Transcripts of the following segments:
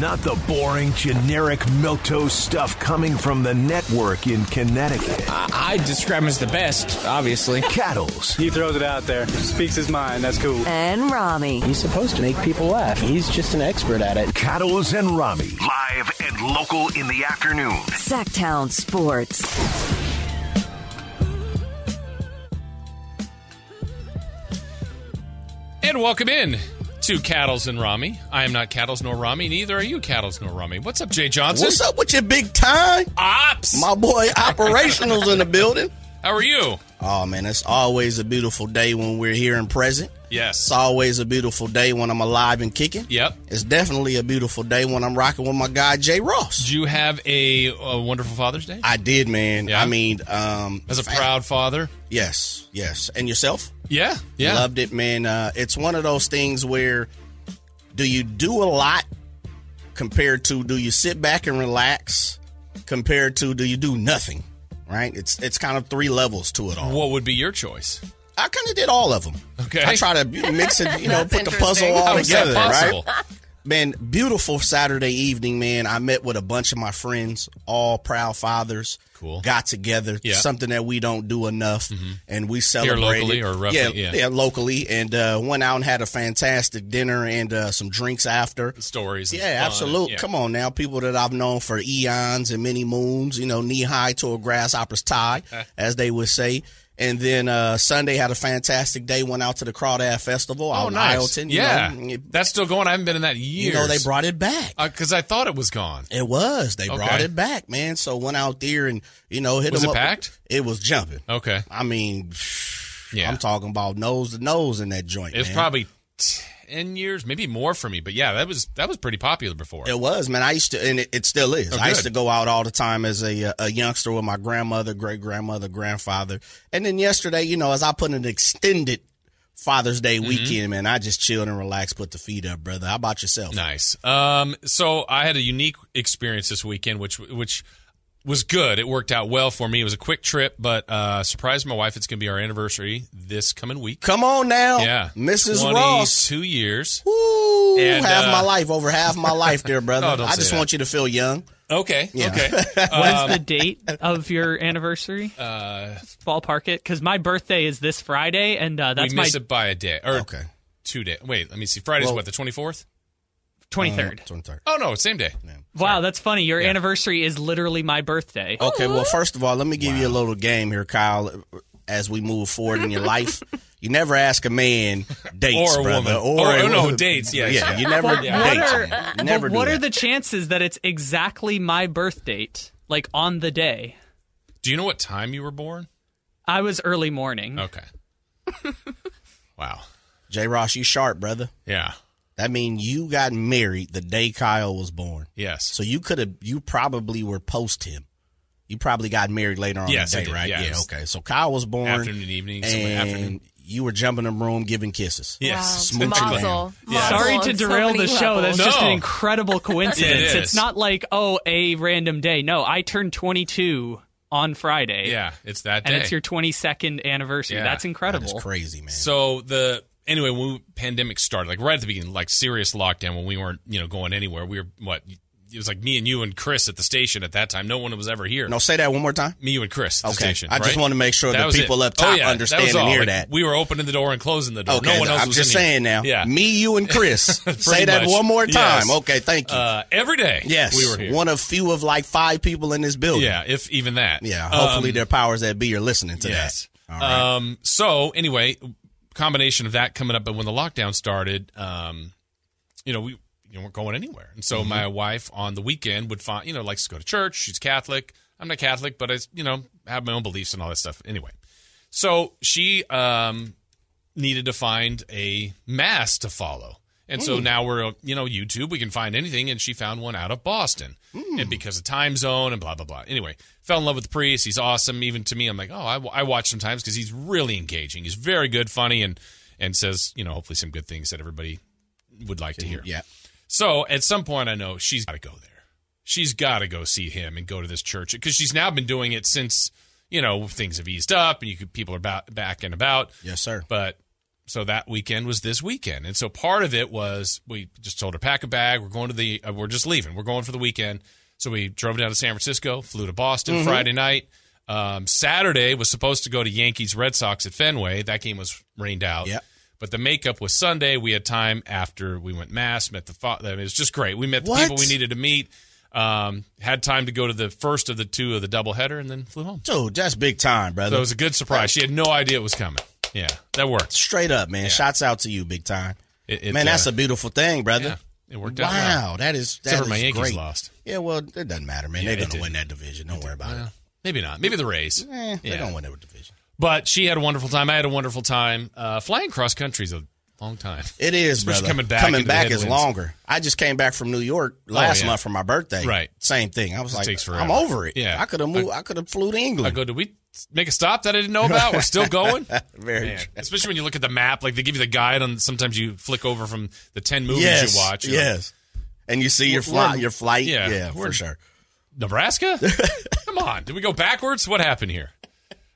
Not the boring, generic milquetoast stuff coming from the network in Connecticut. I describe him as the best, obviously. Cattles. He throws it out there, speaks his mind. That's cool. And Ramie. He's supposed to make people laugh. He's just an expert at it. Cattles and Ramie. Live and local in the afternoon. Sactown Sports. And welcome in to Cattles and Ramie. I am not Cattles nor Ramie, neither are you Cattles nor Ramie. What's up, Jay Johnson? What's up with your big time? Ops! My boy Operational's in the building. How are you? Oh man, it's always a beautiful day when we're here and present. Yes. It's always a beautiful day when I'm alive and kicking. Yep. It's definitely a beautiful day when I'm rocking with my guy Jay Ross. Did you have a, a wonderful Father's Day? I did, man. Yeah? I mean, um As a proud father? Yes, yes. And yourself? Yeah. Yeah. Loved it, man. Uh, it's one of those things where do you do a lot compared to do you sit back and relax compared to do you do nothing? Right? It's it's kind of three levels to it all. What would be your choice? I kind of did all of them. Okay. I try to mix it, you know, put the puzzle all How is together, possible? right? Man, beautiful Saturday evening, man. I met with a bunch of my friends, all proud fathers. Cool. Got together, Yeah. Mm-hmm. something that we don't do enough, and we celebrated locally or roughly, Yeah, yeah. locally, and uh, went out and had a fantastic dinner and uh, some drinks after. Stories. Yeah, absolutely. Yeah. Come on now, people that I've known for eons and many moons, you know, knee high to a grasshopper's tie, as they would say. And then uh, Sunday had a fantastic day. Went out to the Crawdad Festival Oh, in nice. Isleton. yeah. know. That's still going. I haven't been in that year. you know, they brought it back. Because I thought it was gone. It was. They brought it back, man. So went out there and you know hit Was them it up. packed? It was jumping. Okay. I mean, Yeah. I'm talking about nose to nose in that joint. It's probably. man. Probably 10 years, maybe more for me. But yeah, that was that was pretty popular before. It was, man. I used to, and it, it still is. Oh, I used to go out all the time as a a youngster with my grandmother, great grandmother, grandfather, and then yesterday, you know, as I put an extended Father's Day Mm-hmm. weekend, man, I just chilled and relaxed, put the feet up, brother. How about yourself? Nice. Um, so I had a unique experience this weekend, which which was good. It worked out well for me. It was a quick trip, but uh, surprised my wife. It's going to be our anniversary this coming week. Come on now, Yeah, Mrs. Ross. Two years. Woo, And, half uh, my life, over half my life, there, brother. Oh, don't I say just that. want you to feel young. Okay. Yeah. Okay. When's the date of your anniversary? Uh, Ballpark it, because my birthday is this Friday, and uh, we that's my miss it by a day or Okay, two days. Wait, let me see. Friday's Well- what the twenty fourth. Twenty third. Oh, twenty third. Oh no, same day. wow, that's funny. Your Yeah. anniversary is literally my birthday. Okay, well, first of all, let me give you a little game here, Kyle. As we move forward in your life, you never ask a man dates, Or a brother, woman. or, Or- oh, no, dates, yeah, yeah. yeah. You never But date. what are, man. You never what are the chances that it's exactly my birth date, like on the day? Do you know what time you were born? I was early morning. Okay. wow. J. Ross? You sharp, brother. Yeah. That mean you got married the day Kyle was born. Yes. So you could have, you probably were post him. You probably got married later on Yes, the day, right? yes. Yeah. Okay. So Kyle was born Afternoon, evening, and afternoon. you were jumping in the room giving kisses. Yes. Smooching Essentially. down. Yeah. Sorry to derail many the show. That's levels. just an incredible coincidence. It It's not like, oh, a random day. No, I turned 22 on Friday. Yeah, it's that day. And it's your 22nd anniversary. Yeah. That's incredible. is crazy, man. So the anyway, when we, pandemic started, like right at the beginning, like serious lockdown when we weren't, you know, going anywhere. We were what? It was like me and you and Chris at the station at that time. No one was ever here. no, say that one more time. Me, you, and Chris at the Okay. station. I just want to make sure That the people it. up top oh, yeah, understand and hear Like, that. We were opening the door and closing the door. Okay, no one else I'm was just in here. saying now. Yeah. Me, you, and Chris. Say that much. one more time. Yes. Okay, thank you. Uh, every day. yes, we were here. one of few of like five people in this building. yeah, if even that. yeah. Hopefully, Um, their powers that be are listening to yes. that. All right. Um, so anyway, combination of that coming up, but when the lockdown started, um, you know, we you know, weren't going anywhere, and Mm-hmm. so my wife on the weekend would find, you know, likes to go to church. She's Catholic. I'm not Catholic, but I, you know, have my own beliefs and all that stuff. Anyway, so she um needed to find a mass to follow. And so Hmm. now we're, you know, YouTube, we can find anything. And she found one out of Boston. Hmm. And because of time zone and blah, blah, blah. Anyway, fell in love with the priest. He's awesome. Even to me, I'm like, oh, I, I watch sometimes because he's really engaging. He's very good, funny, and, and says, you know, hopefully some good things that everybody would like to hear. yeah. So at some point, I know she's got to go there. She's got to go see him and go to this church because she's now been doing it since you know things have eased up and you could, people are ba- back and about. Yes, sir. But so that weekend was this weekend, and so part of it was we just told her pack a bag. We're going to the. Uh, we're just leaving. We're going for the weekend. So we drove down to San Francisco, flew to Boston Mm-hmm. Friday night. Um, Saturday was supposed to go to Yankees Red Sox at Fenway. That game was rained out. Yep. But the makeup was Sunday. We had time after we went mass, met the fa- I mean, it was just great. We met the What? people we needed to meet. Um, had time to go to the first of the two of the doubleheader, and then flew home. Dude, that's big time, brother. So it was a good surprise. She had no idea it was coming. Yeah, that worked. Straight up, man. Shouts out to you, big time. It- it, man, that's uh, a beautiful thing, brother. yeah, it worked out. well. Wow, that is that Except for is my Yankees great. lost. Yeah, well, it doesn't matter, man. Yeah, They're going to win that division. Don't worry about Well, maybe not. Maybe the Rays. it. Eh, They don't win that division. But she had a wonderful time. I had a wonderful time. Uh, flying cross country is a long time. It is, Especially brother. coming back Coming back is longer. I just came back from New York oh, last yeah. month for my birthday. Right. Same thing. I was like, takes I'm over it. Yeah. I could have moved. I, could have flew to England. I go, did we make a stop that I didn't know about? We're still going? Very Man. true. Especially when you look at the map, like they give you the guide on. Sometimes you flick over from the ten movies Yes. you watch. you're like, yes. And you see your flight. Your flight. yeah, Yeah, for sure. Nebraska? Come on, did we go backwards? What happened here?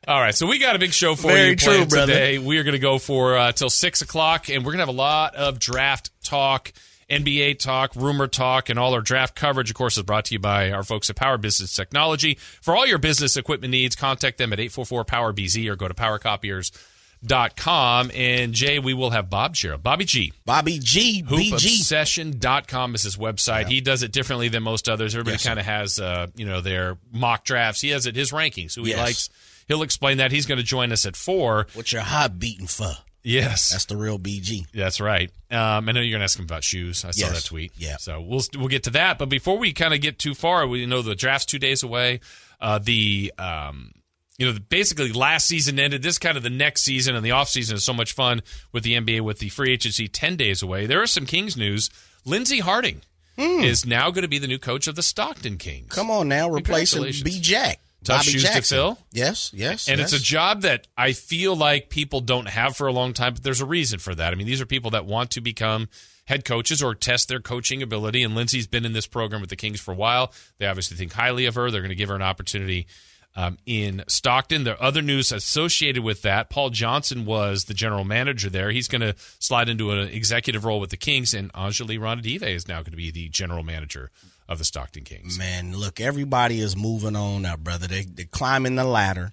All right, so we got a big show for Very you true, today. We are going to go for uh, till six o'clock, and we're going to have a lot of draft talk, NBA talk, rumor talk, and all our draft coverage. Of course, is brought to you by our folks at Power Business Technology. For all your business equipment needs, contact them at eight four four Power BZ or go to powercopiers.com. Dot com and Jay, we will have Bob Sherrill, Bobby G. Bobby G. Hoopobsession.com is his website. He does it differently than most others. Everybody Yes, kind of has, uh, you know, their mock drafts. He has it his rankings. Who he Yes. likes. He'll explain that. He's going to join us at four. What's your heart beating for? Yes, That's the real BG. that's right. Um, I know you're going to ask him about shoes. I saw Yes. that tweet. Yeah. So we'll we'll get to that. But before we kind of get too far, we know the draft's two days away. Uh, the um, you know, basically last season ended. This kind of the next season and the off season is so much fun with the NBA with the free agency ten days away. There is some Kings news. Lindsey Harding hmm. is now going to be the new coach of the Stockton Kings. Come on now, replacing B Jack. Tough Bobby shoes to Jackson. fill. Yes, yes. And yes. it's a job that I feel like people don't have for a long time, but there's a reason for that. I mean, these are people that want to become head coaches or test their coaching ability. And Lindsey's been in this program with the Kings for a while. They obviously think highly of her. They're going to give her an opportunity um, in Stockton. The other news associated with that Paul Johnson was the general manager there. He's going to slide into an executive role with the Kings, and Anjali Ranadive is now going to be the general manager of the Stockton Kings. Man, look, everybody is moving on now, brother. They they're climbing the ladder.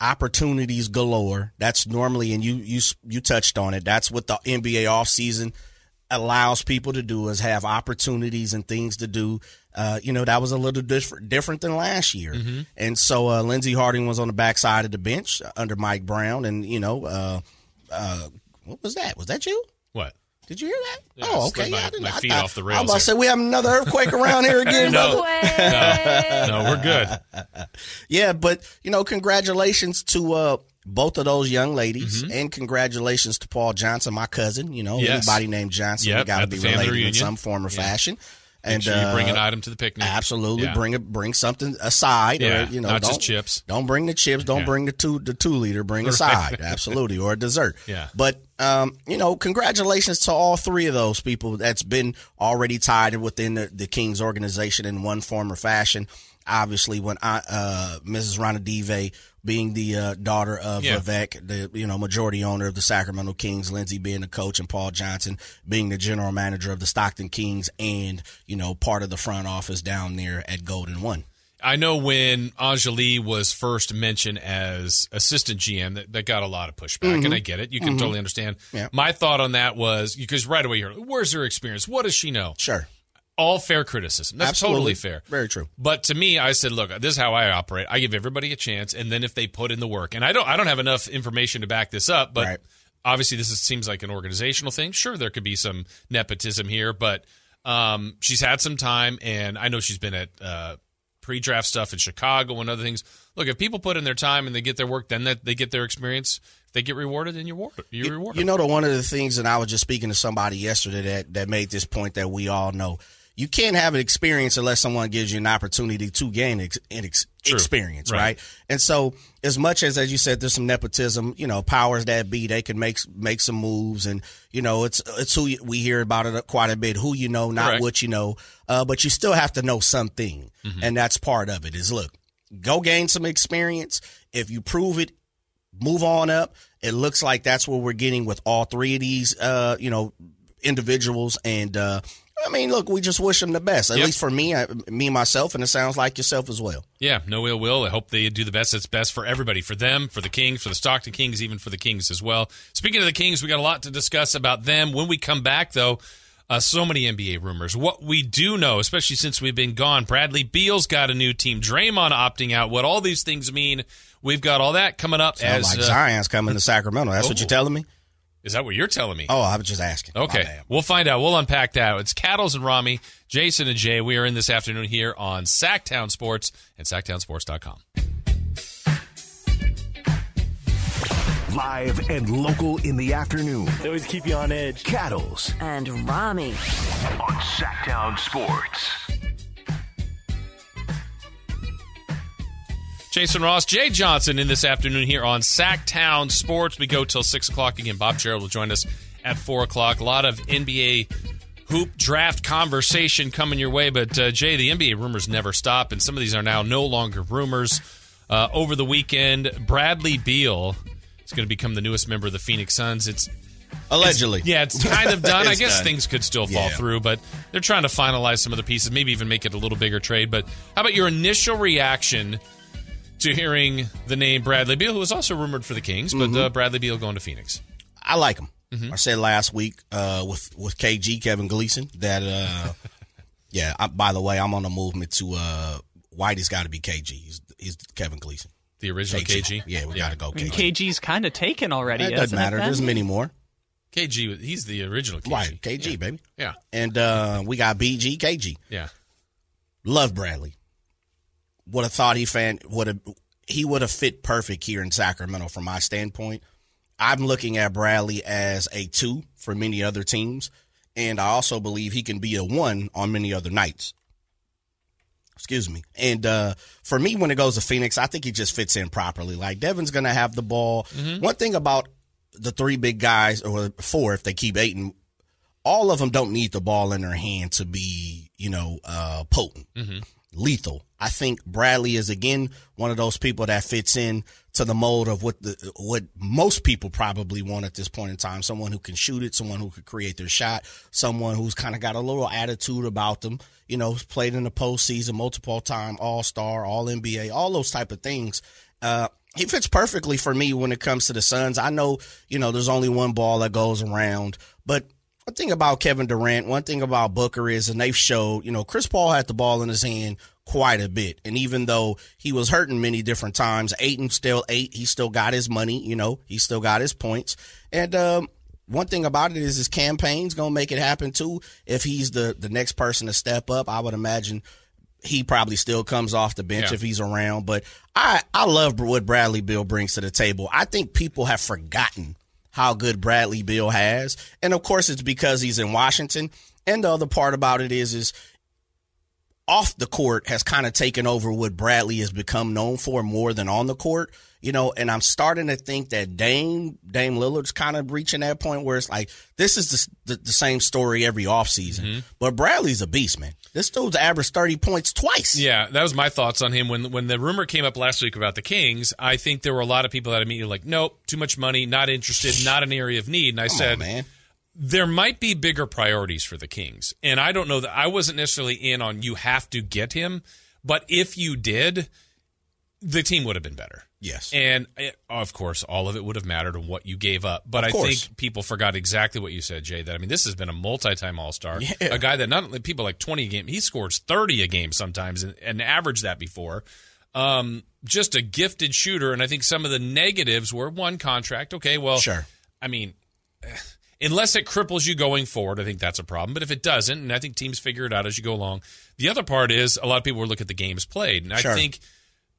Opportunities galore. That's normally, and you you you touched on it. That's what the NBA offseason allows people to do is have opportunities and things to do. Uh, you know, that was a little different different than last year. And so uh, Lindsey Harding was on the backside of the bench uh, under Mike Brown, and you know, uh, uh, what was that? Was that you? What? Did you hear that? Yeah, oh, okay. my- Yeah, I didn't- my feet thought- off the rails. I was about to say we have another earthquake around here again, No. brother. No, we're good. Yeah, but you know, congratulations to uh, both of those young ladies, and congratulations to Paul Johnson, my cousin. You know, Mm-hmm. Yes. anybody named Johnson, Yep, we got to be the family related in some form or Yeah. fashion. And sure you bring an uh, item to the picnic. Absolutely, Yeah. bring a bring something aside, Yeah, or you know, not don't, just chips. Don't bring the chips. Don't Yeah. bring the two the two liter. Bring a side, absolutely, or a dessert. Yeah. But um, you know, congratulations to all three of those people that's been already tied within the, the Kings organization in one form or fashion. Obviously, when I, uh, Mrs. Ranadive, being the uh, daughter of Yeah. Vivek, the you know majority owner of the Sacramento Kings, Lindsey being the coach, and Paul Johnson being the general manager of the Stockton Kings, and you know part of the front office down there at Golden One. I know when Anjali was first mentioned as assistant GM, that, that got a lot of pushback, and I get it. You can totally understand. Mm-hmm. Yeah. My thought on that was because right away you're like, where's her experience? What does she know? Sure, All fair criticism. That's Absolutely. totally fair. Very true. But to me, I said, look, this is how I operate. I give everybody a chance, and then if they put in the work, and I don't, I don't have enough information to back this up, but Right. obviously this is, seems like an organizational thing. Sure, there could be some nepotism here, but um, she's had some time, and I know she's been at uh, pre-draft stuff in Chicago and other things. Look, if people put in their time and they get their work, then that they get their experience. If they get rewarded, then you're rewarded. You're rewarded. You know, the one of the things, and I was just speaking to somebody yesterday that that made this point that we all know. You can't have an experience unless someone gives you an opportunity to gain ex- an ex- experience, Right. right. And so, as much as as you said, there's some nepotism. You know, powers that be, they can make make some moves, and you know, it's it's who you, we hear about it quite a bit. Who you know, not Correct. what you know, uh, but you still have to know something, Mm-hmm. and that's part of it. Is look, go gain some experience. If you prove it, move on up It looks like that's what we're getting with all three of these, uh, you know, individuals. And uh, I mean, look, we just wish them the best. At Yep. least for me, I, me myself, and it sounds like yourself as well. Yeah, no ill will. I hope they do the best that's best for everybody, for them, for the Kings, for the Stockton Kings, even for the Kings as well. Speaking of the Kings, we got a lot to discuss about them. When we come back, though, uh, so many NBA rumors. What we do know, especially since we've been gone, Bradley Beal's got a new team. Draymond opting out. What all these things mean, we've got all that coming up. Sound as like uh, Zion's coming to Sacramento. That's what Oh. you're telling me? Is that what you're telling me? Oh, I was just asking. Okay, we'll find out. We'll unpack that. It's Cattles and Ramie, Jason and Jay. We are in this afternoon here on Sactown Sports and SactownSports.com. Live and local in the afternoon. They always keep you on edge. Cattles and Ramie. on Sactown Sports. Jason Ross, Jay Johnson in this afternoon here on Sactown Sports. We go till 6 o'clock again. Bob Gerald will join us at 4 o'clock. A lot of NBA hoop draft conversation coming your way. But, uh, Jay, the NBA rumors never stop, and some of these are now no longer rumors. Uh, over the weekend, Bradley Beal is going to become the newest member of the Phoenix Suns. It's Allegedly. yeah, it's kind of done. I guess done. things could still fall Yeah. through, but they're trying to finalize some of the pieces, maybe even make it a little bigger trade. But how about your initial reaction to hearing the name Bradley Beal, who was also rumored for the Kings, but Mm-hmm. uh, Bradley Beal going to Phoenix? I like him. Mm-hmm. I said last week uh, with with KG Kevin Gleason that uh, yeah. I, by the way, I'm on a movement to uh, Whitey's got to be KG. He's, he's Kevin Gleason. The original KG? Yeah, we got to go I mean, KG's kind of taken already. It doesn't matter. It There's many more. KG, he's the original KG. Right, KG, baby. Yeah. And uh, we got BG, KG. Yeah. Love Bradley. Would have thought he fan would have he would have fit perfect here in Sacramento from my standpoint. I'm looking at Bradley as a two for many other teams, and I also believe he can be a one on many other nights. Excuse me. And uh, for me, when it goes to Phoenix, I think he just fits in properly. Like Devin's going to have the ball. One thing about the three big guys, or four if they keep Ayton, all of them don't need the ball in their hand to be, you know, uh, potent, lethal. I think Bradley is again one of those people that fits in to the mold of what the what most people probably want at this point in time. Someone who can shoot it, someone who could create their shot, someone who's kind of got a little attitude about them. You know, played in the postseason multiple time, All Star, All NBA, all those type of things. Uh, he fits perfectly for me when it comes to the Suns. I know, you know, there's only one ball that goes around, but one thing about Kevin Durant, one thing about Booker is, and they've showed, you know, Chris Paul had the ball in his hand quite a bit. And even though he was hurting many different times, Ayton still ate. He still got his money, you know, he still got his points. And um, one thing about it is his campaign's going to make it happen too. If he's the, the next person to step up, I would imagine he probably still comes off the bench Yeah. if he's around. But I, I love what Bradley Beal brings to the table. I think people have forgotten how good Bradley Beal has. And of course it's because he's in Washington. And the other part about it is is off the court has kind of taken over what Bradley has become known for more than on the court. You know, and I'm starting to think that Dame Dame Lillard's kind of reaching that point where it's like this is the, the, the same story every offseason. Mm-hmm. But Bradley's a beast, man. This dude's averaged 30 points twice. Yeah, that was my thoughts on him when when the rumor came up last week about the Kings. I think there were a lot of people that immediately like, nope, too much money, not interested, not an area of need. And I Come said, on, man. There might be bigger priorities for the Kings. And I don't know that I wasn't necessarily in on you have to get him, but if you did, the team would have been better. Yes. And eh, of course, all of it would have mattered on what you gave up. But I think people forgot exactly what you said, Jay. That I mean, this has been a multi-time All-Star, Yeah. a guy that not only people like twenty a game, he scores thirty a game sometimes, and, and averaged that before. Um, just a gifted shooter, and I think some of the negatives were one contract. Okay, well, Sure. I mean, eh, unless it cripples you going forward, I think that's a problem. But if it doesn't, and I think teams figure it out as you go along. The other part is a lot of people will look at the games played, and I think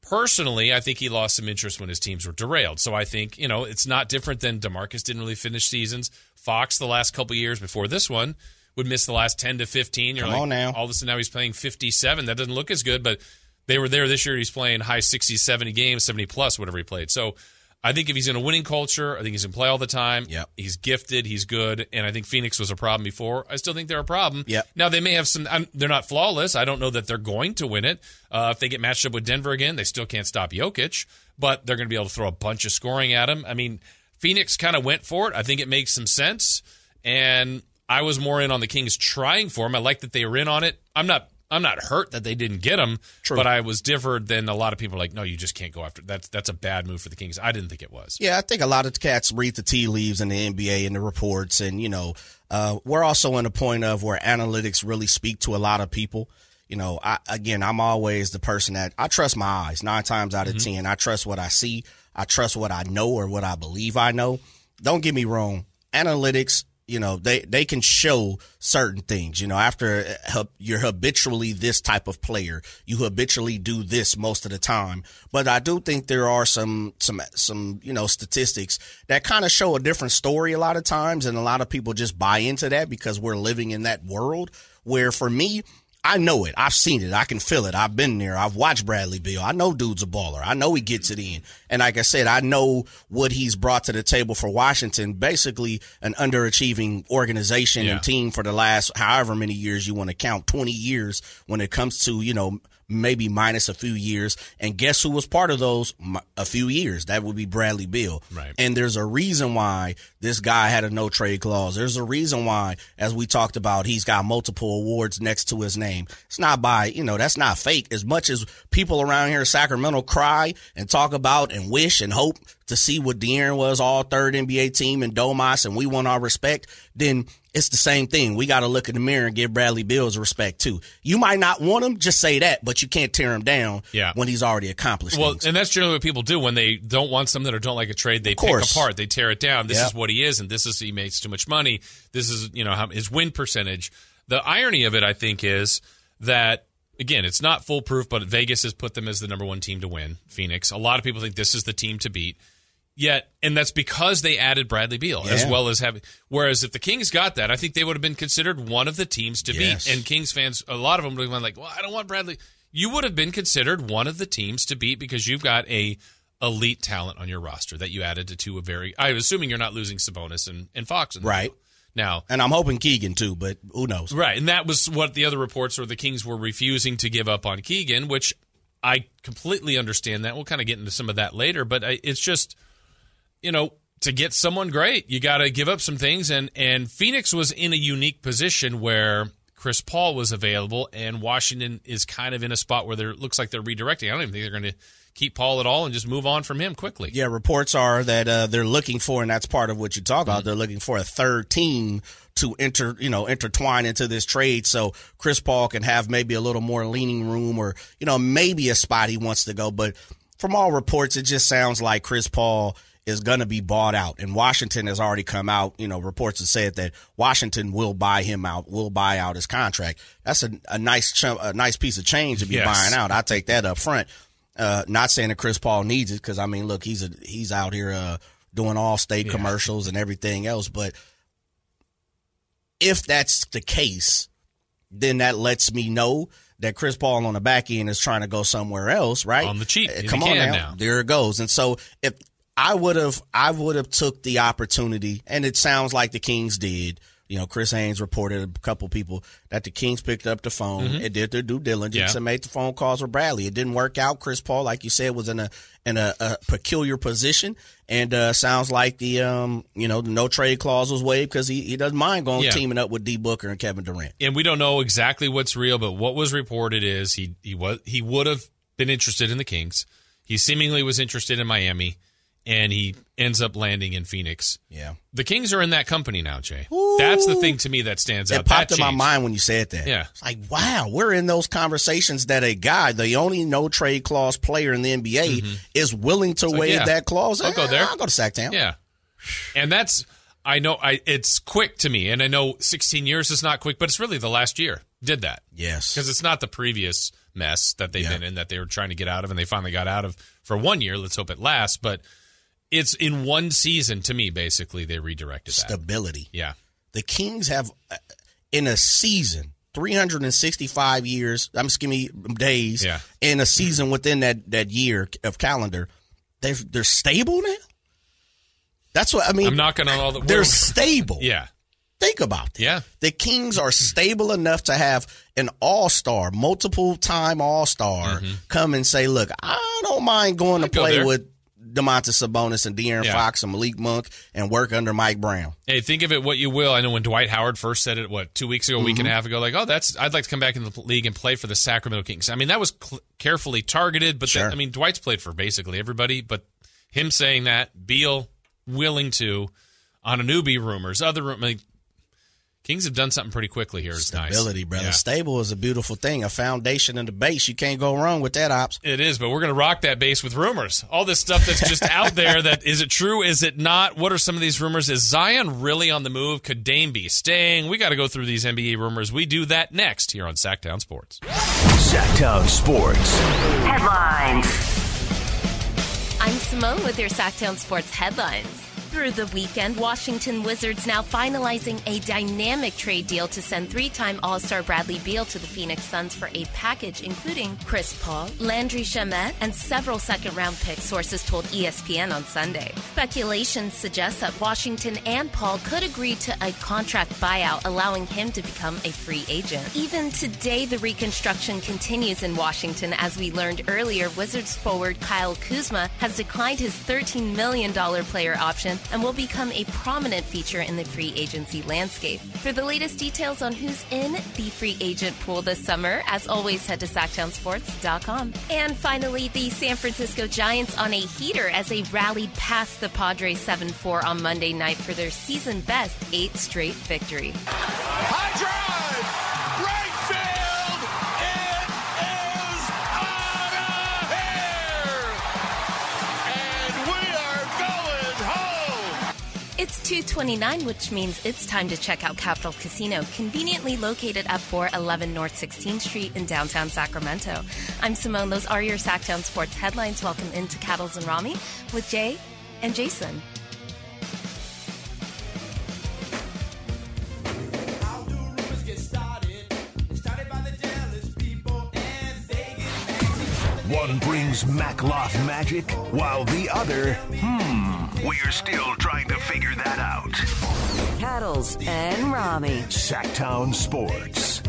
personally, I think he lost some interest when his teams were derailed. So I think you know it's not different than Demarcus didn't really finish seasons. Fox the last couple years before this one would miss the last ten to fifteen. You're Come like, on now. all of a sudden now he's playing fifty seven. That doesn't look as good, but they were there this year. He's playing high 60s, 70 games, 70 plus, whatever he played. So I think if he's in a winning culture, I think he's in play all the time. Yeah, He's gifted. He's good. And I think Phoenix was a problem before. I still think they're a problem. Yeah. Now, they may have some, I'm, they're not flawless. I don't know that they're going to win it. Uh, if they get matched up with Denver again, they still can't stop Jokic, but they're going to be able to throw a bunch of scoring at him. I mean, Phoenix kind of went for it. I think it makes some sense. And I was more in on the Kings trying for him. I like that they were in on it. I'm not I'm not hurt that they didn't get him, True. but I was differed than a lot of people like, no, you just can't go after that's that's a bad move for the Kings. I didn't think it was. Yeah, I think a lot of cats read the tea leaves in the NBA and the reports, and you know, uh, we're also in a point of where analytics really speak to a lot of people. You know, I, again, I'm always the person that I trust my eyes. Nine times out of ten, I trust what I see. I trust what I know or what I believe I know. Don't get me wrong. Analytics you know they they can show certain things you know after uh, you're habitually this type of player you habitually do this most of the time. But i do think there are some some some you know statistics that kind of show a different story a lot of times and a lot of people just buy into that because we're living in that world where for me I know it. I've seen it. I can feel it. I've been there. I've watched Bradley Beal. I know dude's a baller. I know he gets it in. And like I said, I know what he's brought to the table for Washington. Basically, an underachieving organization Yeah. and team for the last however many years you want to count, 20 years when it comes to, you know, maybe minus a few years. And guess who was part of those? a few years. That would be Bradley Beal. Right. And there's a reason why this guy had a no trade clause. There's a reason why, as we talked about, he's got multiple awards next to his name. It's not by, you know, that's not fake. As much as people around here in Sacramento cry and talk about and wish and hope to see what De'Aaron was all third NBA team and Domas and we want our respect, then it's the same thing. We got to look in the mirror and give Bradley Beal's respect too. You might not want him, just say that, but you can't tear him down Yeah. when he's already accomplished Well, things. and that's generally what people do when they don't want something or don't like a trade. They pick apart, they tear it down. This Yep. is what he is, and this is he makes too much money. This is you know his win percentage. The irony of it, I think, is that again, it's not foolproof, but Vegas has put them as the number one team to win. Phoenix. A lot of people think this is the team to beat. Yet, and that's because they added Bradley Beal as well as having. Whereas if the Kings got that, I think they would have been considered one of the teams to Yes. beat. And Kings fans, a lot of them would have been like, "Well, I don't want Bradley." You would have been considered one of the teams to beat because you've got a elite talent on your roster that you added to two a very. I'm assuming you're not losing Sabonis and, and Fox, Right. Now, and I'm hoping Keegan too, but who knows? Right, and that was what the other reports were. The Kings were refusing to give up on Keegan, which I completely understand. That we'll kind of get into some of that later, but I, it's just you know to get someone great, you got to give up some things, and and Phoenix was in a unique position where Chris Paul was available, and Washington is kind of in a spot where there looks like they're redirecting. I don't even think they're going to keep Paul at all and just move on from him quickly. Yeah, reports are that uh, they're looking for, and that's part of what you talk about. They're looking for a third team to enter, you know, intertwine into this trade, so Chris Paul can have maybe a little more leaning room, or you know, maybe a spot he wants to go. But from all reports, it just sounds like Chris Paul is going to be bought out, and Washington has already come out. You know, reports have said that Washington will buy him out, will buy out his contract. That's a, a nice, a nice piece of change to be Yes. buying out. I take that up front. Uh, not saying that Chris Paul needs it because I mean, look, he's a he's out here uh, doing all state commercials and everything else. But if that's the case, then that lets me know that Chris Paul on the back end is trying to go somewhere else, right? On the cheap. Uh, Come on now. now. there it goes. And so if I would have, I would have took the opportunity, and it sounds like the Kings did. You know, Chris Haynes reported a couple people that the Kings picked up the phone and did their due diligence Mm-hmm. Yeah. and made the phone calls with Bradley. It didn't work out. Chris Paul, like you said, was in a in a, a peculiar position, and uh, sounds like the um you know the no trade clause was waived because he, he doesn't mind going Yeah. teaming up with D Booker and Kevin Durant. and we don't know exactly what's real, but what was reported is he he was he would have been interested in the Kings. He seemingly was interested in Miami, and he ends up landing in Phoenix. Yeah, The Kings are in that company now, Jay. That's the thing to me that stands it out. popped That in my mind when you said that. Yeah. it's like wow, we're in those conversations that a guy, the only no trade clause player in the NBA, is willing to waive Mm-hmm. yeah. that clause. I'll go Eh, there. I'll go to Sactown. Yeah, and that's I know I it's quick to me, and I know 16 years is not quick, but it's really the last year did that. Yes. because it's not the previous mess that they've Yeah. been in that they were trying to get out of, and they finally got out of for one year. Let's hope it lasts, but it's in one season to me. Basically, they redirected that. stability. Yeah, the Kings have uh, in a season 365 years. I'm just give me days. Yeah. In a season within that that year of calendar, they they're stable now. That's what I mean. I'm knocking on all the. They're stable. yeah, Think about that. Yeah. The Kings are stable enough to have an all star, multiple time all star, come and say, "Look, I don't mind going to Mm-hmm. go play there. with Domantas Sabonis and De'Aaron Yeah. Fox and Malik Monk and work under Mike Brown. Hey, think of it what you will. I know when Dwight Howard first said it, what two weeks ago, a week Mm-hmm. and a half ago, like, oh, that's I'd like to come back in the league and play for the Sacramento Kings. I mean, that was cl- carefully targeted, but Sure. that, I mean, Dwight's played for basically everybody. But him saying that, Beal willing to Anunoby rumors, other I mean, Kings have done something pretty quickly here. It's nice, Stability, brother. Yeah. Stable is a beautiful thing. A foundation and a base. You can't go wrong with that, ops. It is, but we're going to rock that base with rumors. All this stuff that's just out there. That is it true? Is it not? What are some of these rumors? Is Zion really on the move? Could Dame be staying? We got to go through these NBA rumors. We do that next here on Sactown Sports. Sactown Sports. Headlines. I'm Simone with your Sactown Sports headlines. Through the weekend, Washington Wizards now finalizing a dynamic trade deal to send three time All Star Bradley Beal to the Phoenix Suns for a package including Chris Paul, Landry Shamet, and several second round picks, sources told ESPN on Sunday. Speculation suggests that Washington and Paul could agree to a contract buyout, allowing him to become a free agent. Even today, the reconstruction continues in Washington. As we learned earlier, Wizards forward Kyle Kuzma has declined his $13 million player option and will become a prominent feature in the free agency landscape. For the latest details on who's in the free agent pool this summer, as always, head to SactownSports.com. And finally, the San Francisco Giants on a heater as they rallied past the Padres 7 4 on Monday night for their season best eight straight victory. 229, which means it's time to check out Capital Casino, conveniently located at 411 North 16th Street in downtown Sacramento. I'm Simone. Those are your Sactown Sports headlines. Welcome into Cattles and Ramie with Jay and Jason. One brings Macloth magic, while the other, hmm, we're still trying to figure that out. Cattles and Ramie. Sactown Sports.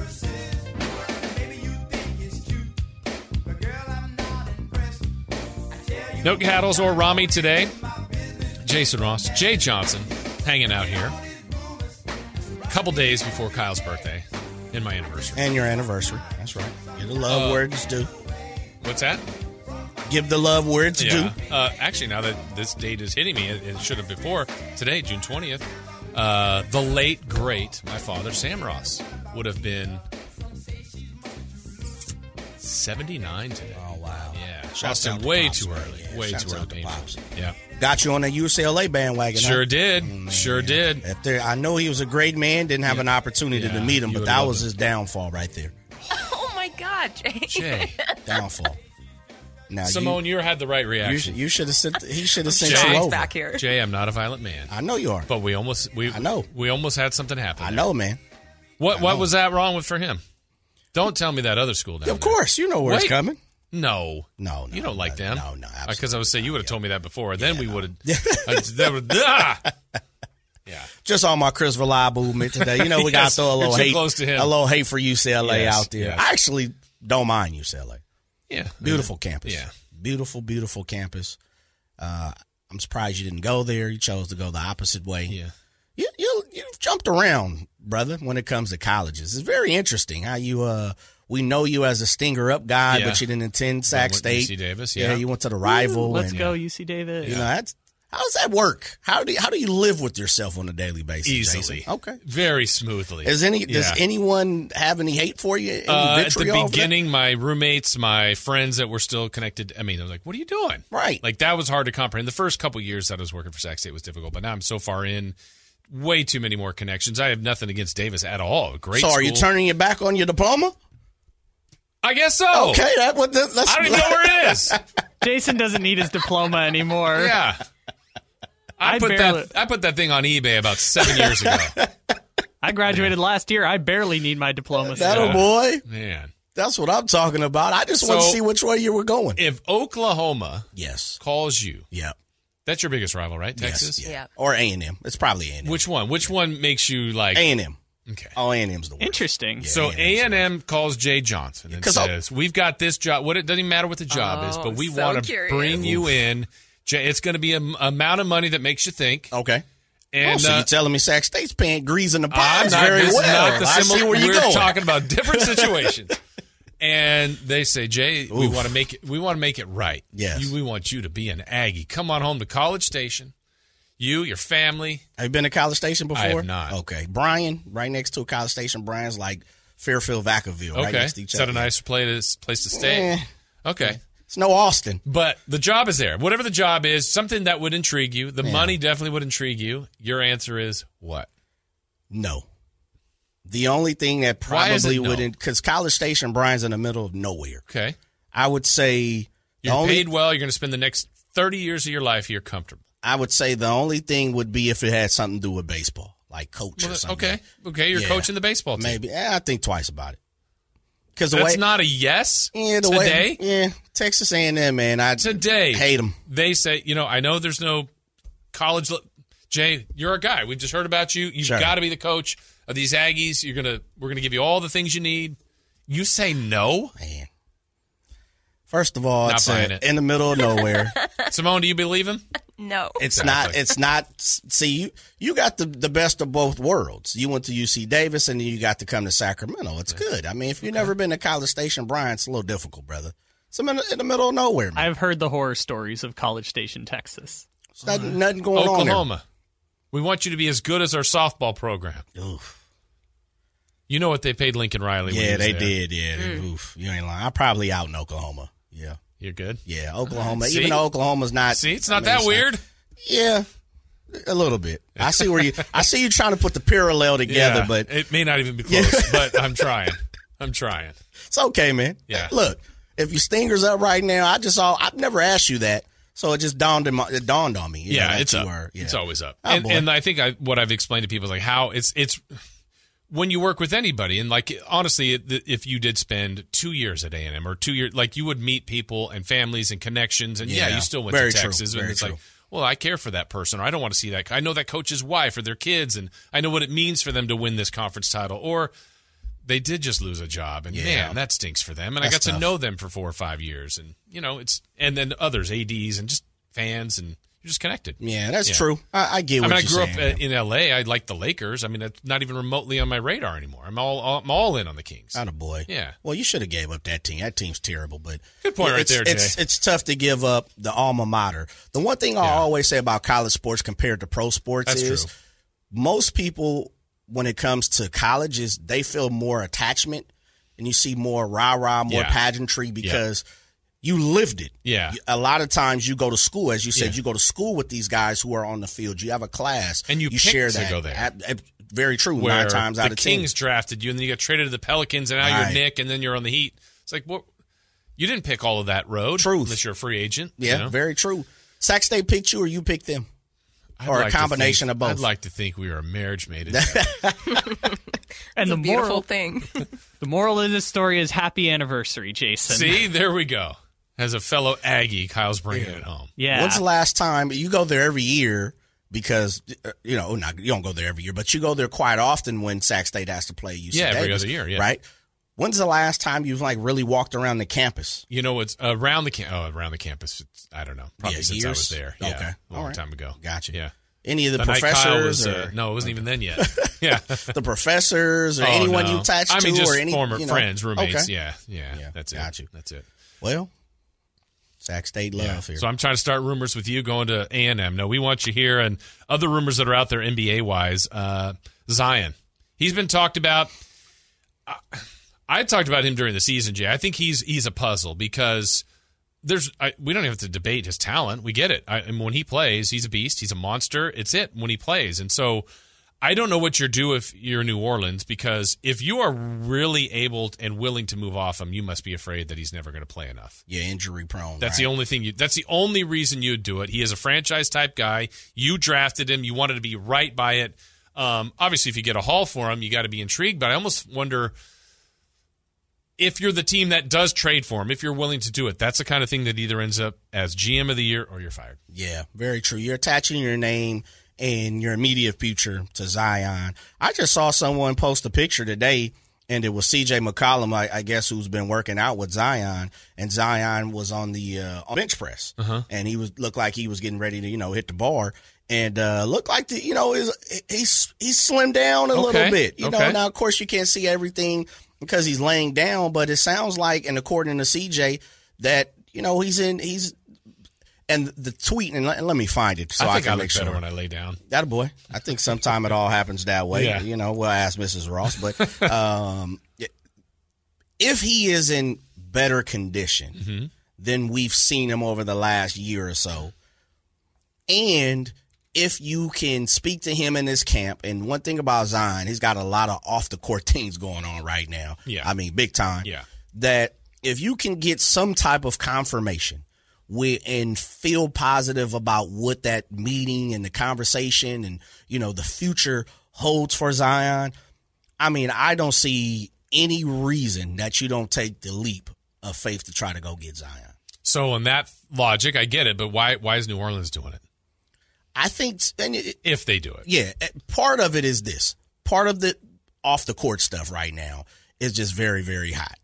No Cattles or Ramie today. Jason Ross, Jay Johnson, hanging out here. A couple days before Kyle's birthday, in my anniversary. And your anniversary. That's right. Get the love Uh, where it's due. What's that? Give the love where it's due. Yeah. Uh, actually, now that this date is hitting me, it, it should have before today, June twentieth. Uh, the late great my father Sam Ross would have been seventy nine today. Oh, wow. Yeah, Shouts out way Pops, too early. Yeah, way shouts too early. to. Yeah, Got you on the UCLA bandwagon. huh? sure did. Sure did. If there, I know he was a great man. Didn't have an opportunity Yeah, to meet him, but that was his downfall right there. My God, Jay. Jay, Downfall. Now Simone, you, had the right you, you, reaction. you should have sent. He should have sent Jay, you over. back here. Jay, I'm not a violent man, I know you are. but we almost we I know. we almost had something happen. I there. know, man. What what was that wrong with for him? Don't tell me that other school down Of there. course, you know where Wait. it's coming. No. No, no, You don't like no, them. no, no, Because I would say you would have told me that before. Then we would have. that would, ah! Yeah. Just on my Chris Reliable movement today. You know, we got to throw a little you're hate, close to him. a little hate for UCLA Yes, out there. yes. I actually don't mind UCLA. Yeah. Beautiful campus. Yeah. Beautiful, beautiful campus. Uh, I'm surprised you didn't go there. You chose to go the opposite way. Yeah. You, you, you've jumped around, brother, when it comes to colleges. It's very interesting how you, uh, we know you as a stinger up guy, Yeah. but you didn't attend Sac State. UC Davis, yeah. you went to the rival. Let's and, go, UC Davis. You know, that's, how does that work? How do you, how do you live with yourself on a daily basis? Easily. Jason? Okay. Very smoothly. Is any does Yeah. anyone have any hate for you? Any Uh, at the vitriol over that? beginning, my roommates, my friends that were still connected, I mean, I was like, what are you doing? Right. Like, that was hard to comprehend. The first couple years that I was working for Sac State was difficult, but now I'm so far in, way too many more connections. I have nothing against Davis at all. Great so, are you turning your back on your diploma? I guess so. Okay, that what the, let's. I don't even know where it is. Jason doesn't need his diploma anymore. Yeah. I I put barely- that I put that thing on eBay about seven years ago. I graduated last year. I barely need my diploma. that still. a boy. Man. That's what I'm talking about. I just want to see which way you were going. If Oklahoma yes. calls you, Yeah. that's your biggest rival, right? Texas? Yes. Yeah. Yeah. Or A and M. It's probably A and M. Which one? Which one makes you like A and M. Okay. Oh, A and M's the worst. Interesting. So A&M's A and M calls Jay Johnson and 'Cause I'll- says, "We've got this job. What it doesn't even matter what the job is, Oh, but we so want to bring you in Jay, it's going to be an amount of money that makes you think. Okay. And oh, so uh, you're telling me Sac State's paying grease in the I'm not, very well. not I see where you're we're going. talking about different situations. and they say, Jay, we want to make it. We want to make it right. Yes. You- we want you to be an Aggie. Come on home to College Station. You, your family. Have you been to College Station before? I have not. Okay. Bryan, right next to a College Station. Bryan's like Fairfield, Vacaville, right Okay. next to each Is that other. a nice place place to stay? Eh. Okay. It's no Austin. But the job is there. Whatever the job is, something that would intrigue you. The Yeah. money definitely would intrigue you. Your answer is what? No. The only thing that Why is it probably no? wouldn't, because College Station, Bryan's in the middle of nowhere. Okay. I would say You're only, paid well. You're going to spend the next 30 years of your life here comfortable. I would say the only thing would be if it had something to do with baseball, like coach or something. okay. Okay. You're Yeah. coaching the baseball team. Maybe. I think twice about it. Because That's way, not a yes yeah, the today. way, yeah, Texas A&M, man, I today hate them. They say, you know, I know there's no college. Jay, you're a guy. We've just heard about you. You've Sure. got to be the coach of these Aggies. You're gonna. We're gonna give you all the things you need. You say no, Man. First of all, Not it's uh, buying it. in the middle of nowhere. Simone. Do you believe him? No. It's Exactly. not. It's not. See, you you got the the best of both worlds. You went to UC Davis, and then you got to come to Sacramento. It's good. I mean, if you've never been to College Station, Bryan, it's a little difficult, brother. It's in the, in the middle of nowhere, man. I've heard the horror stories of College Station, Texas. There's nothing, nothing going on Oklahoma. We want you to be as good as our softball program. Oof. You know what they paid Lincoln Riley? when he Yeah, was they there. did. Yeah, they- oof. You ain't lying. I'm probably out in Oklahoma. Yeah, You're good. yeah, Oklahoma. See? Even though Oklahoma's not. See, it's I not mean, that not- weird. yeah, a little bit. I see where you. I see you trying to put the parallel together, Yeah, but it may not even be close. but I'm trying. I'm trying. It's okay, man. Yeah. Look, if your stinger's up right now, I just all I've never asked you that, so it just dawned in my, it dawned on me. you know, yeah, that it's up. were- yeah. It's always up. Oh, and, and I think I, what I've explained to people is like how it's it's when you work with anybody, and like honestly, if you did spend two years at A and M or two years, like you would meet people and families and connections, and yeah, Yeah, you still went very to true, Texas, and very it's true. like. Well, I care for that person, or I don't want to see that. I know that coach's wife or their kids, and I know what it means for them to win this conference title. Or they did just lose a job, and Yeah. man, that stinks for them. And I got That's to know them for four or five years, and you know, it's and then others, ads, and just fans, and you're just connected. yeah, that's Yeah. true. I, I get I mean, I grew saying. up man. uh, in L.A. I like the Lakers. I mean, it's not even remotely on my radar anymore. I'm all I'm all in on the Kings. Not a boy. Yeah. Well, you should have gave up that team. That team's terrible, but Good point right it's, there, It's Jay. it's tough to give up the alma mater. The one thing I Yeah. always say about college sports compared to pro sports That's is true. most people when it comes to colleges, they feel more attachment and you see more rah rah, more Yeah. pageantry because you lived it. Yeah. A lot of times you go to school, as you said, Yeah. you go to school with these guys who are on the field. You have a class And you picked share to that. go there. Ab- ab- very true. Where nine times out the of ten. Kings drafted you, and then you got traded to the Pelicans, and now Right. you're Nick, and then you're on the Heat. It's like what you didn't pick all of that road, Truth. unless you're a free agent. you Yeah, know? very true. Sac State picked you, or you picked them, I'd or a like to combination think- of both. I'd like to think we were a marriage made. in And the Beautiful moral, thing. the moral of this story is happy anniversary, Jason. See, there we go. As a fellow Aggie, Kyle's bringing it home. Yeah. When's the last time you go there every year? Because uh, you know, not you don't go there every year, but you go there quite often when Sac State has to play UC Yeah, every Davis, other year, yeah. right? When's the last time you've like really walked around the campus? You know, it's around the cam- oh, around the campus. It's, I don't know, probably Yeah, since I was years? there. Yeah, Okay. a long All right. time ago. Gotcha. Yeah, Any of the, The professors, was, or uh, no, it wasn't even then yet. yeah, the professors, or Oh, anyone no. you attached I mean, to, just or any former you know? friends, roommates. Okay. Yeah, yeah, Yeah, That's got it. you. That's it. Well, Sac State love Yeah. here. So I'm trying to start rumors with you going to A and M. No, we want you here, and other rumors that are out there NBA wise. Uh, Zion, he's been talked about. I, I talked about him during the season, Jay. I think he's he's a puzzle because there's I, we don't have to debate his talent. We get it. I, and when he plays, he's a beast. He's a monster. It's it when he plays, and so. I don't know what you're do if you're New Orleans because if you are really able and willing to move off him, you must be afraid that he's never going to play enough. yeah, injury prone. That's right? the only thing you. That's the only reason you'd do it. He is a franchise type guy. You drafted him. You wanted to be right by it. Um, obviously, if you get a haul for him, you got to be intrigued. But I almost wonder if you're the team that does trade for him, if you're willing to do it. That's the kind of thing that either ends up as GM of the year or you're fired. Yeah, very true. You're attaching your name and your immediate future to Zion. I just saw someone post a picture today, and it was C.J. McCollum, I, I guess, who's been working out with Zion, and Zion was on the uh, bench press, Uh-huh. and he was looked like he was getting ready to you know hit the bar, and uh, looked like the you know is he's he's slimmed down a Okay. little bit, you know. Okay. Now of course you can't see everything because he's laying down, but it sounds like, and according to C.J. that you know he's in he's. And the tweet, and let, and let me find it so I I, I, can look make better sure. when I lay down. That a boy. I think sometime it all happens that way. Yeah. You know, we'll ask Mrs. Ross. But um, if he is in better condition Mm-hmm. than we've seen him over the last year or so, and if you can speak to him in this camp, and one thing about Zion, he's got a lot of off the court things going on right now. Yeah. I mean, big time. Yeah. That if you can get some type of confirmation with and feel positive about what that meeting and the conversation and you know the future holds for Zion, I mean, I don't see any reason that you don't take the leap of faith to try to go get Zion. So in that logic, I get it, but why why is New Orleans doing it? I think, and it, If they do it. yeah, eh, part of it is this. Part of the off the court stuff right now is just very, very hot.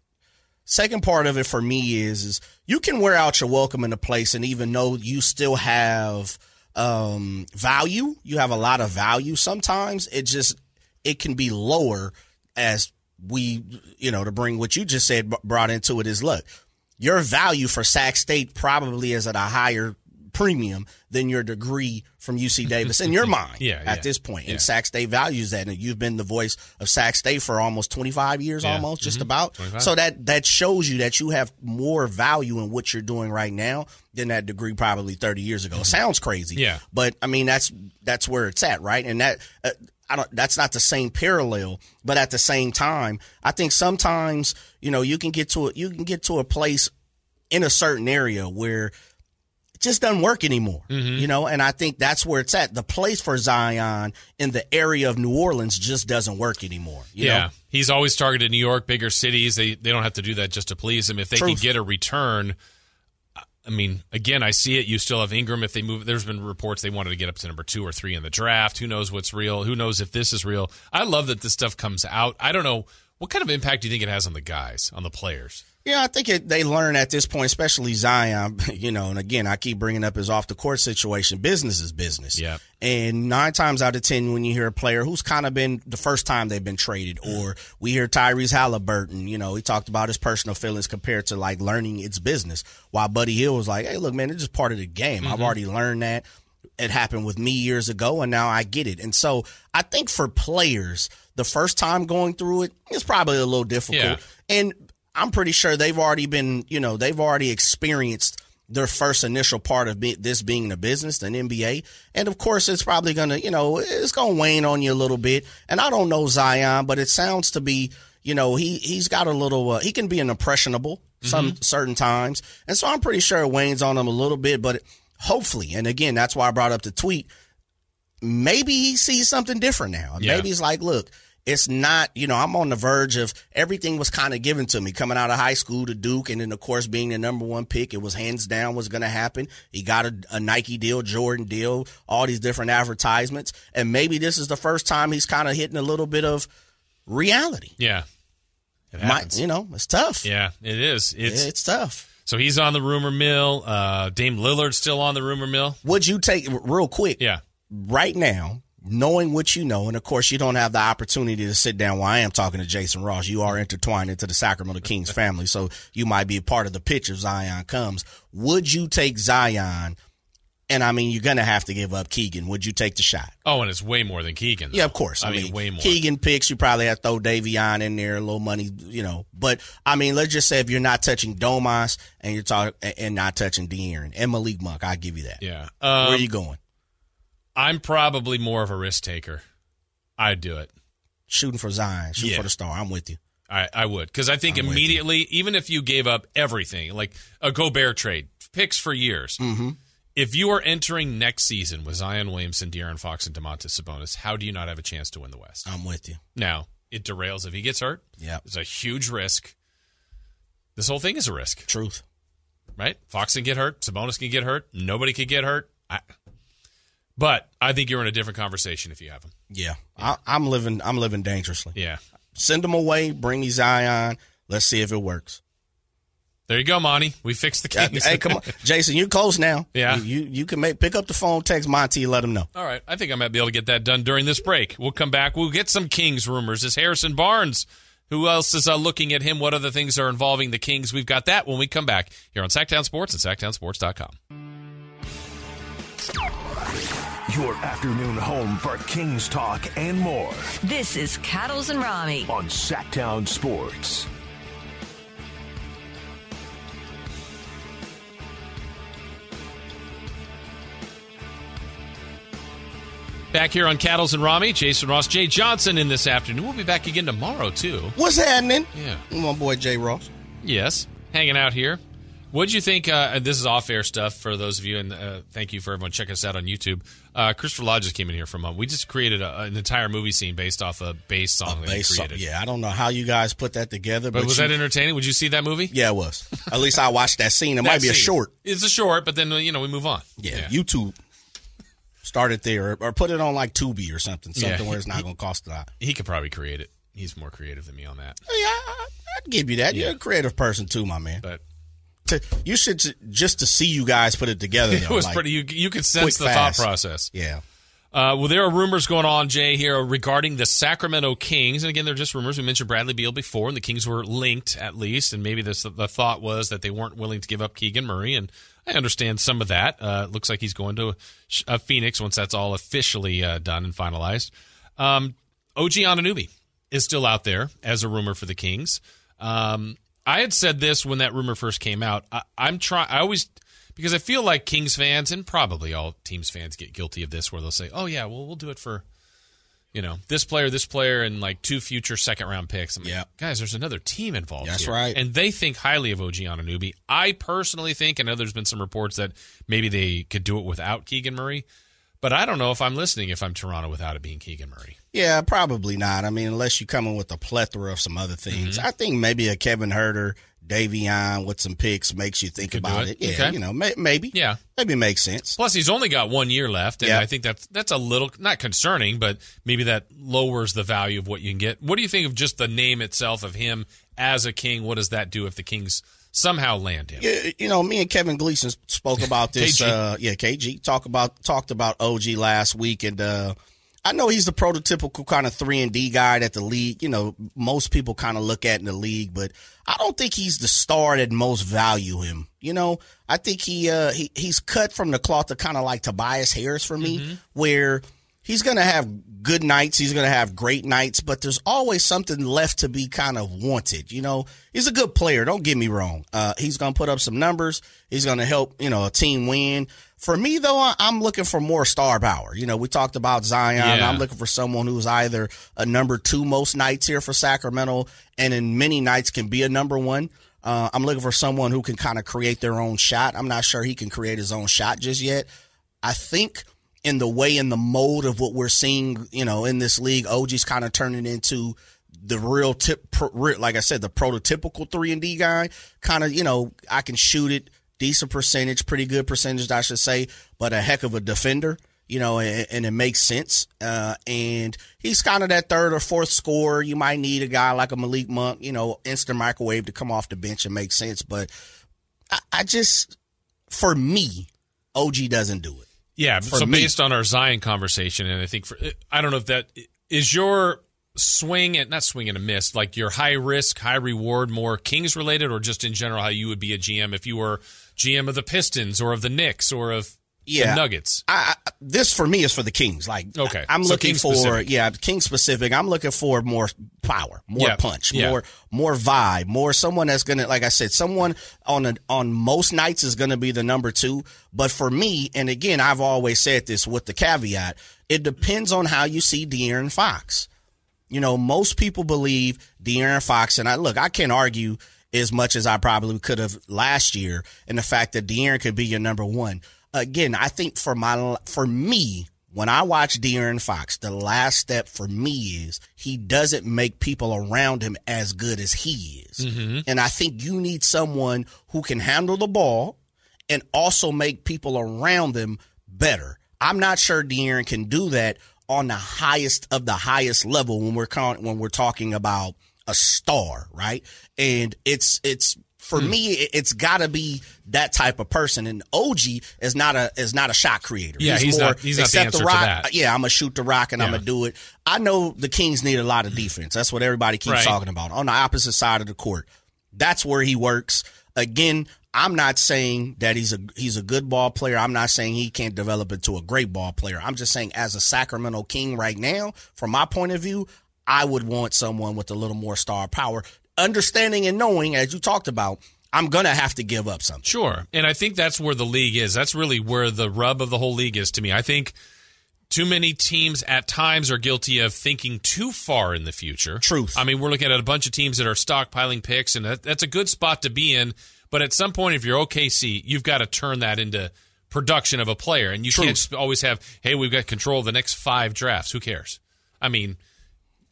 Second part of it for me is is you can wear out your welcome in a place and even though you still have um, value, you have a lot of value. Sometimes it just it can be lower as we you know to bring what you just said brought into it is look your value for Sac State probably is at a higher premium than your degree from UC Davis in your mind Yeah, at yeah. this point. Yeah. And Sac State values that. And you've been the voice of Sac State for almost 25 years, Yeah. almost, just about. 25. So that, that shows you that you have more value in what you're doing right now than that degree probably 30 years ago. Sounds crazy. Yeah. But I mean, that's, that's where it's at, right? And that, uh, I don't, that's not the same parallel, but at the same time, I think sometimes, you know, you can get to a, you can get to a place in a certain area where it just doesn't work anymore. Mm-hmm. You know, and I think that's where it's at. The place for Zion in the area of New Orleans just doesn't work anymore. You yeah. know? He's always targeted New York, bigger cities. They they don't have to do that just to please him. If they can get a return, I mean, again, I see it. You still have Ingram. If they move, there's been reports they wanted to get up to number two or three in the draft. Who knows what's real? Who knows if this is real? I love that this stuff comes out. I don't know what kind of impact do you think it has on the guys, on the players. Yeah, I think it, they learn at this point, especially Zion. You know, and again, I keep bringing up his off the court situation. Business is business. Yeah. And nine times out of ten, when you hear a player who's kind of been the first time they've been traded, mm. or we hear Tyrese Halliburton, you know, he talked about his personal feelings compared to like learning it's business. While Buddy Hield was like, "Hey, look, man, it's just part of the game. I've mm-hmm. already learned that." It happened with me years ago, and now I get it. And so I think for players, the first time going through it, it's probably a little difficult. Yeah. And I'm pretty sure they've already been, you know, they've already experienced their first initial part of be, this being a business, an NBA. And of course, it's probably going to, you know, it's going to wane on you a little bit. And I don't know Zion, but it sounds to be, you know, he, he's got a little, uh, he can be an impressionable some certain times. And so I'm pretty sure it wanes on him a little bit, but hopefully, and again, that's why I brought up the tweet. Maybe he sees something different now. Yeah. Maybe he's like, look, it's not, you know, I'm on the verge of everything was kind of given to me coming out of high school to Duke. And then, of course, being the number one pick, it was hands down was going to happen. He got a, a Nike deal, Jordan deal, all these different advertisements. And maybe this is the first time he's kind of hitting a little bit of reality. Yeah. It Might, happens. you know, it's tough. Yeah, it is. It's, It's tough. so he's on the rumor mill. Uh, Dame Lillard's still on the rumor mill. Would you take, real quick, Yeah. right now, knowing what you know, and of course, you don't have the opportunity to sit down while I am talking to Jason Ross. You are intertwined into the Sacramento Kings family, so you might be a part of the pitch if Zion comes. Would you take Zion? And I mean, you're going to have to give up Keegan. Would you take the shot? Oh, and it's way more than Keegan. Yeah, of course. I, mean, way more. Keegan picks. You probably have to throw Davion in there, a little money, you know. But I mean, let's just say if you're not touching Domas and you're talking and not touching De'Aaron and Malik Monk, I give you that. Yeah. Where Um, are you going? I'm probably more of a risk taker. I'd do it. Shooting for Zion, shooting Yeah. for the star. I'm with you. I, I would because I think I'm immediately, even if you gave up everything, like a Gobert trade, picks for years. Mm-hmm. If you are entering next season with Zion Williamson, De'Aaron Fox, and Domantas Sabonis, how do you not have a chance to win the West? I'm with you. Now it derails if he gets hurt. Yeah. it's a huge risk. This whole thing is a risk, Truth. right? Fox can get hurt, Sabonis can get hurt, nobody could get hurt. I, but I think you're in a different conversation if you have him. Yeah, I, I'm living. I'm living dangerously. Yeah, send him away. Bring me Zion. Let's see if it works. There you go, Monty. We fixed the Kings. hey, come on, Jason. You're close now. Yeah. you you, you can make pick up the phone, text Monty, let him know. All right. I think I might be able to get that done during this break. We'll come back. We'll get some Kings rumors. Is Harrison Barnes? Who else is uh, looking at him? What other things are involving the Kings? We've got that when we come back here on Sactown Sports and SactownSports.com. Your afternoon home for Kings talk and more This is Cattles and Ramie. on Sactown Sports. Back here on Cattles and Ramie, Jason Ross, Jay Johnson in this afternoon. We'll be back again tomorrow, too. What's happening? Yeah. My boy Jay Ross. Yes, hanging out here. What'd you think? Uh, this is off-air stuff for those of you, and uh, thank you for everyone checking us out on YouTube. Uh, Christopher Lodge just came in here for a moment. We just created a, an entire movie scene based off a bass song that he Bass song. Yeah, I don't know how you guys put that together, but, But was you- that entertaining? Would you see that movie? Yeah, it was. At least I watched that scene. It That might be a short. It's a short, but then you know we move on. Yeah, YouTube started there, or, or put it on like Tubi or something, something Yeah. where it's not going to cost a lot. he could probably create it. He's more creative than me on that. Yeah, I, I'd give you that. You're a creative person too, my man. But To, you should just to see you guys put it together. it was like, pretty. You you could sense quick, the fast. thought process. Yeah. Uh, well, there are rumors going on, Jay, here regarding the Sacramento Kings. And again, they're just rumors. We mentioned Bradley Beal before, and the Kings were linked at least. And maybe this, the thought was that they weren't willing to give up Keegan Murray. And I understand some of that. Uh, it looks like he's going to uh, Phoenix once that's all officially uh, done and finalized. Um, OG Anunoby is still out there as a rumor for the Kings. Um, I had said this when that rumor first came out. I, I'm trying. I always because I feel like Kings fans and probably all teams fans get guilty of this, where they'll say, "Oh yeah, well we'll do it for." You know, this player, this player, and like two future second round picks. I'm like, Yeah. guys, there's another team involved. That's here. right. And they think highly of OG Anunoby. I personally think, I know there's been some reports that maybe they could do it without Keegan Murray, but I don't know if I'm listening if I'm Toronto without it being Keegan Murray. Yeah, probably not. I mean, unless you come in with a plethora of some other things. Mm-hmm. I think maybe a Kevin Huerter, Davion with some picks makes you think about it. it. Yeah, Okay. you know, may, maybe. Yeah. Maybe it makes sense. Plus, he's only got one year left, and Yeah. I think that's that's a little not concerning, but maybe that lowers the value of what you can get. What do you think of just the name itself of him as a king? What does that do if the Kings somehow land him? Yeah, you know, me and Kevin Gleason spoke about this. KG. uh, yeah, KG talk about talked about OG last week, and uh, I know he's the prototypical kind of three and D guy that the league. You know, most people kind of look at in the league, but I don't think he's the star that most value him. You know, I think he uh, he he's cut from the cloth to kind of like Tobias Harris for me, where he's going to have good nights. He's going to have great nights, but there's always something left to be kind of wanted. You know, he's a good player. Don't get me wrong. Uh, he's going to put up some numbers. He's going to help, you know, a team win. For me, though, I'm looking for more star power. You know, we talked about Zion. Yeah. I'm looking for someone who's either a number two most nights here for Sacramento and in many nights can be a number one. Uh, I'm looking for someone who can kind of create their own shot. I'm not sure he can create his own shot just yet. I think in the way in the mode of what we're seeing, you know, in this league, OG's kind of turning into the real tip, like I said, the prototypical three and D guy. Kind of, you know, I can shoot it, decent percentage, pretty good percentage, I should say, but a heck of a defender. You know, and, and it makes sense. Uh, and he's kind of that third or fourth scorer. You might need a guy like a Malik Monk, you know, instant microwave to come off the bench and make sense. But I, I just, for me, OG doesn't do it. Yeah. For so me. based on our Zion conversation, and I think for I don't know if that is your swing and not swing and a miss, like your high risk, high reward, more Kings related, or just in general how you would be a GM if you were GM of the Pistons or of the Knicks or of Yeah. the Nuggets. I, I, this for me is for the Kings. Like, Okay. I'm So looking King for specific. yeah, King specific. I'm looking for more power, more Yeah. punch, Yeah. more more vibe, more someone that's gonna, like I said, someone on a, on most nights is gonna be the number two. But for me, and again, I've always said this with the caveat, it depends on how you see De'Aaron Fox. You know, most people believe De'Aaron Fox, and I look, I can't argue as much as I probably could have last year, and the fact that De'Aaron could be your number one. Again, I think for my for me, when I watch De'Aaron Fox, the last step for me is he doesn't make people around him as good as he is, mm-hmm. and I think you need someone who can handle the ball and also make people around them better. I'm not sure De'Aaron can do that on the highest of the highest level when we're con- when we're talking about a star, right? And it's it's for Hmm. me, it- it's got to be that type of person. And OG is not a is not a shot creator. Yeah, he's not- he's not the answer to rock. that. Yeah, I'm gonna shoot the rock and I'm gonna do it. I know the Kings need a lot of defense. That's what everybody keeps Right. talking about. On the opposite side of the court, that's where he works. Again, I'm not saying that he's a he's a good ball player. I'm not saying he can't develop into a great ball player. I'm just saying as a Sacramento King right now, from my point of view, I would want someone with a little more star power, understanding and knowing, as you talked about, I'm gonna have to give up something. Sure. And I think that's where the league is. That's really where the rub of the whole league is to me. I think too many teams at times are guilty of thinking too far in the future. Truth. I mean, we're looking at a bunch of teams that are stockpiling picks, and that, that's a good spot to be in. But at some point, if you're OKC, you've got to turn that into production of a player. And you can't always have, hey, we've got control of the next five drafts. Who cares? I mean,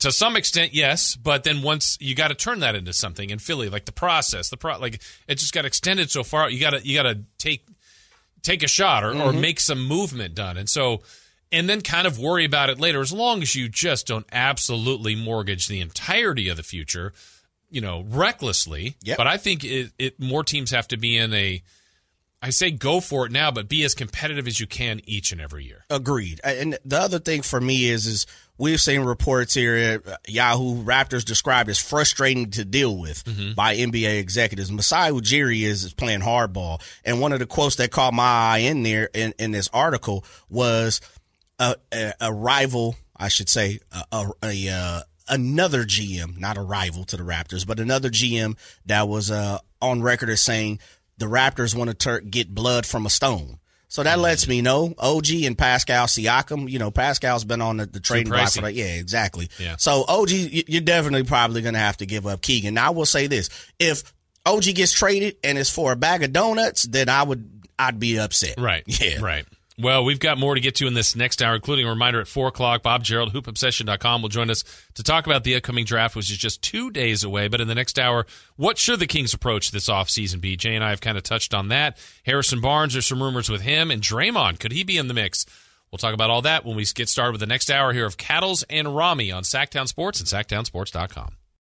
to some extent, yes, but then once you got to turn that into something in Philly, like the process, the pro, like it just got extended so far. You got to you got to take take a shot or, or mm-hmm. make some movement done, and so and then kind of worry about it later. As long as you just don't absolutely mortgage the entirety of the future, you know, recklessly. Yep. But I think it, it more teams have to be in a. I say go for it now, but be as competitive as you can each and every year. Agreed. And the other thing for me is is we've seen reports here at Yahoo Raptors described as frustrating to deal with by NBA executives. Masai Ujiri is, is playing hardball, and one of the quotes that caught my eye in there in, in this article was a, a, a rival, I should say, a, a, a uh, another GM, not a rival to the Raptors, but another GM that was uh, on record as saying the Raptors want to tur- get blood from a stone. So that lets me know OG and Pascal Siakam. You know, Pascal's been on the, the trading block for. Yeah, exactly. Yeah. So OG, you- you're definitely probably going to have to give up Keegan. Now I will say this: if OG gets traded and it's for a bag of donuts, then I would I'd be upset. Right. Yeah. Right. Well, we've got more to get to in this next hour, including a reminder at 4 o'clock. Bob Gerald, hoopobsession.com, will join us to talk about the upcoming draft, which is just two days away. But in the next hour, what should the Kings approach this offseason be? Jay and I have kind of touched on that. Harrison Barnes, there's some rumors with him. And Draymond, could he be in the mix? We'll talk about all that when we get started with the next hour here of Cattles and Ramie on Sactown Sports and sactownsports.com.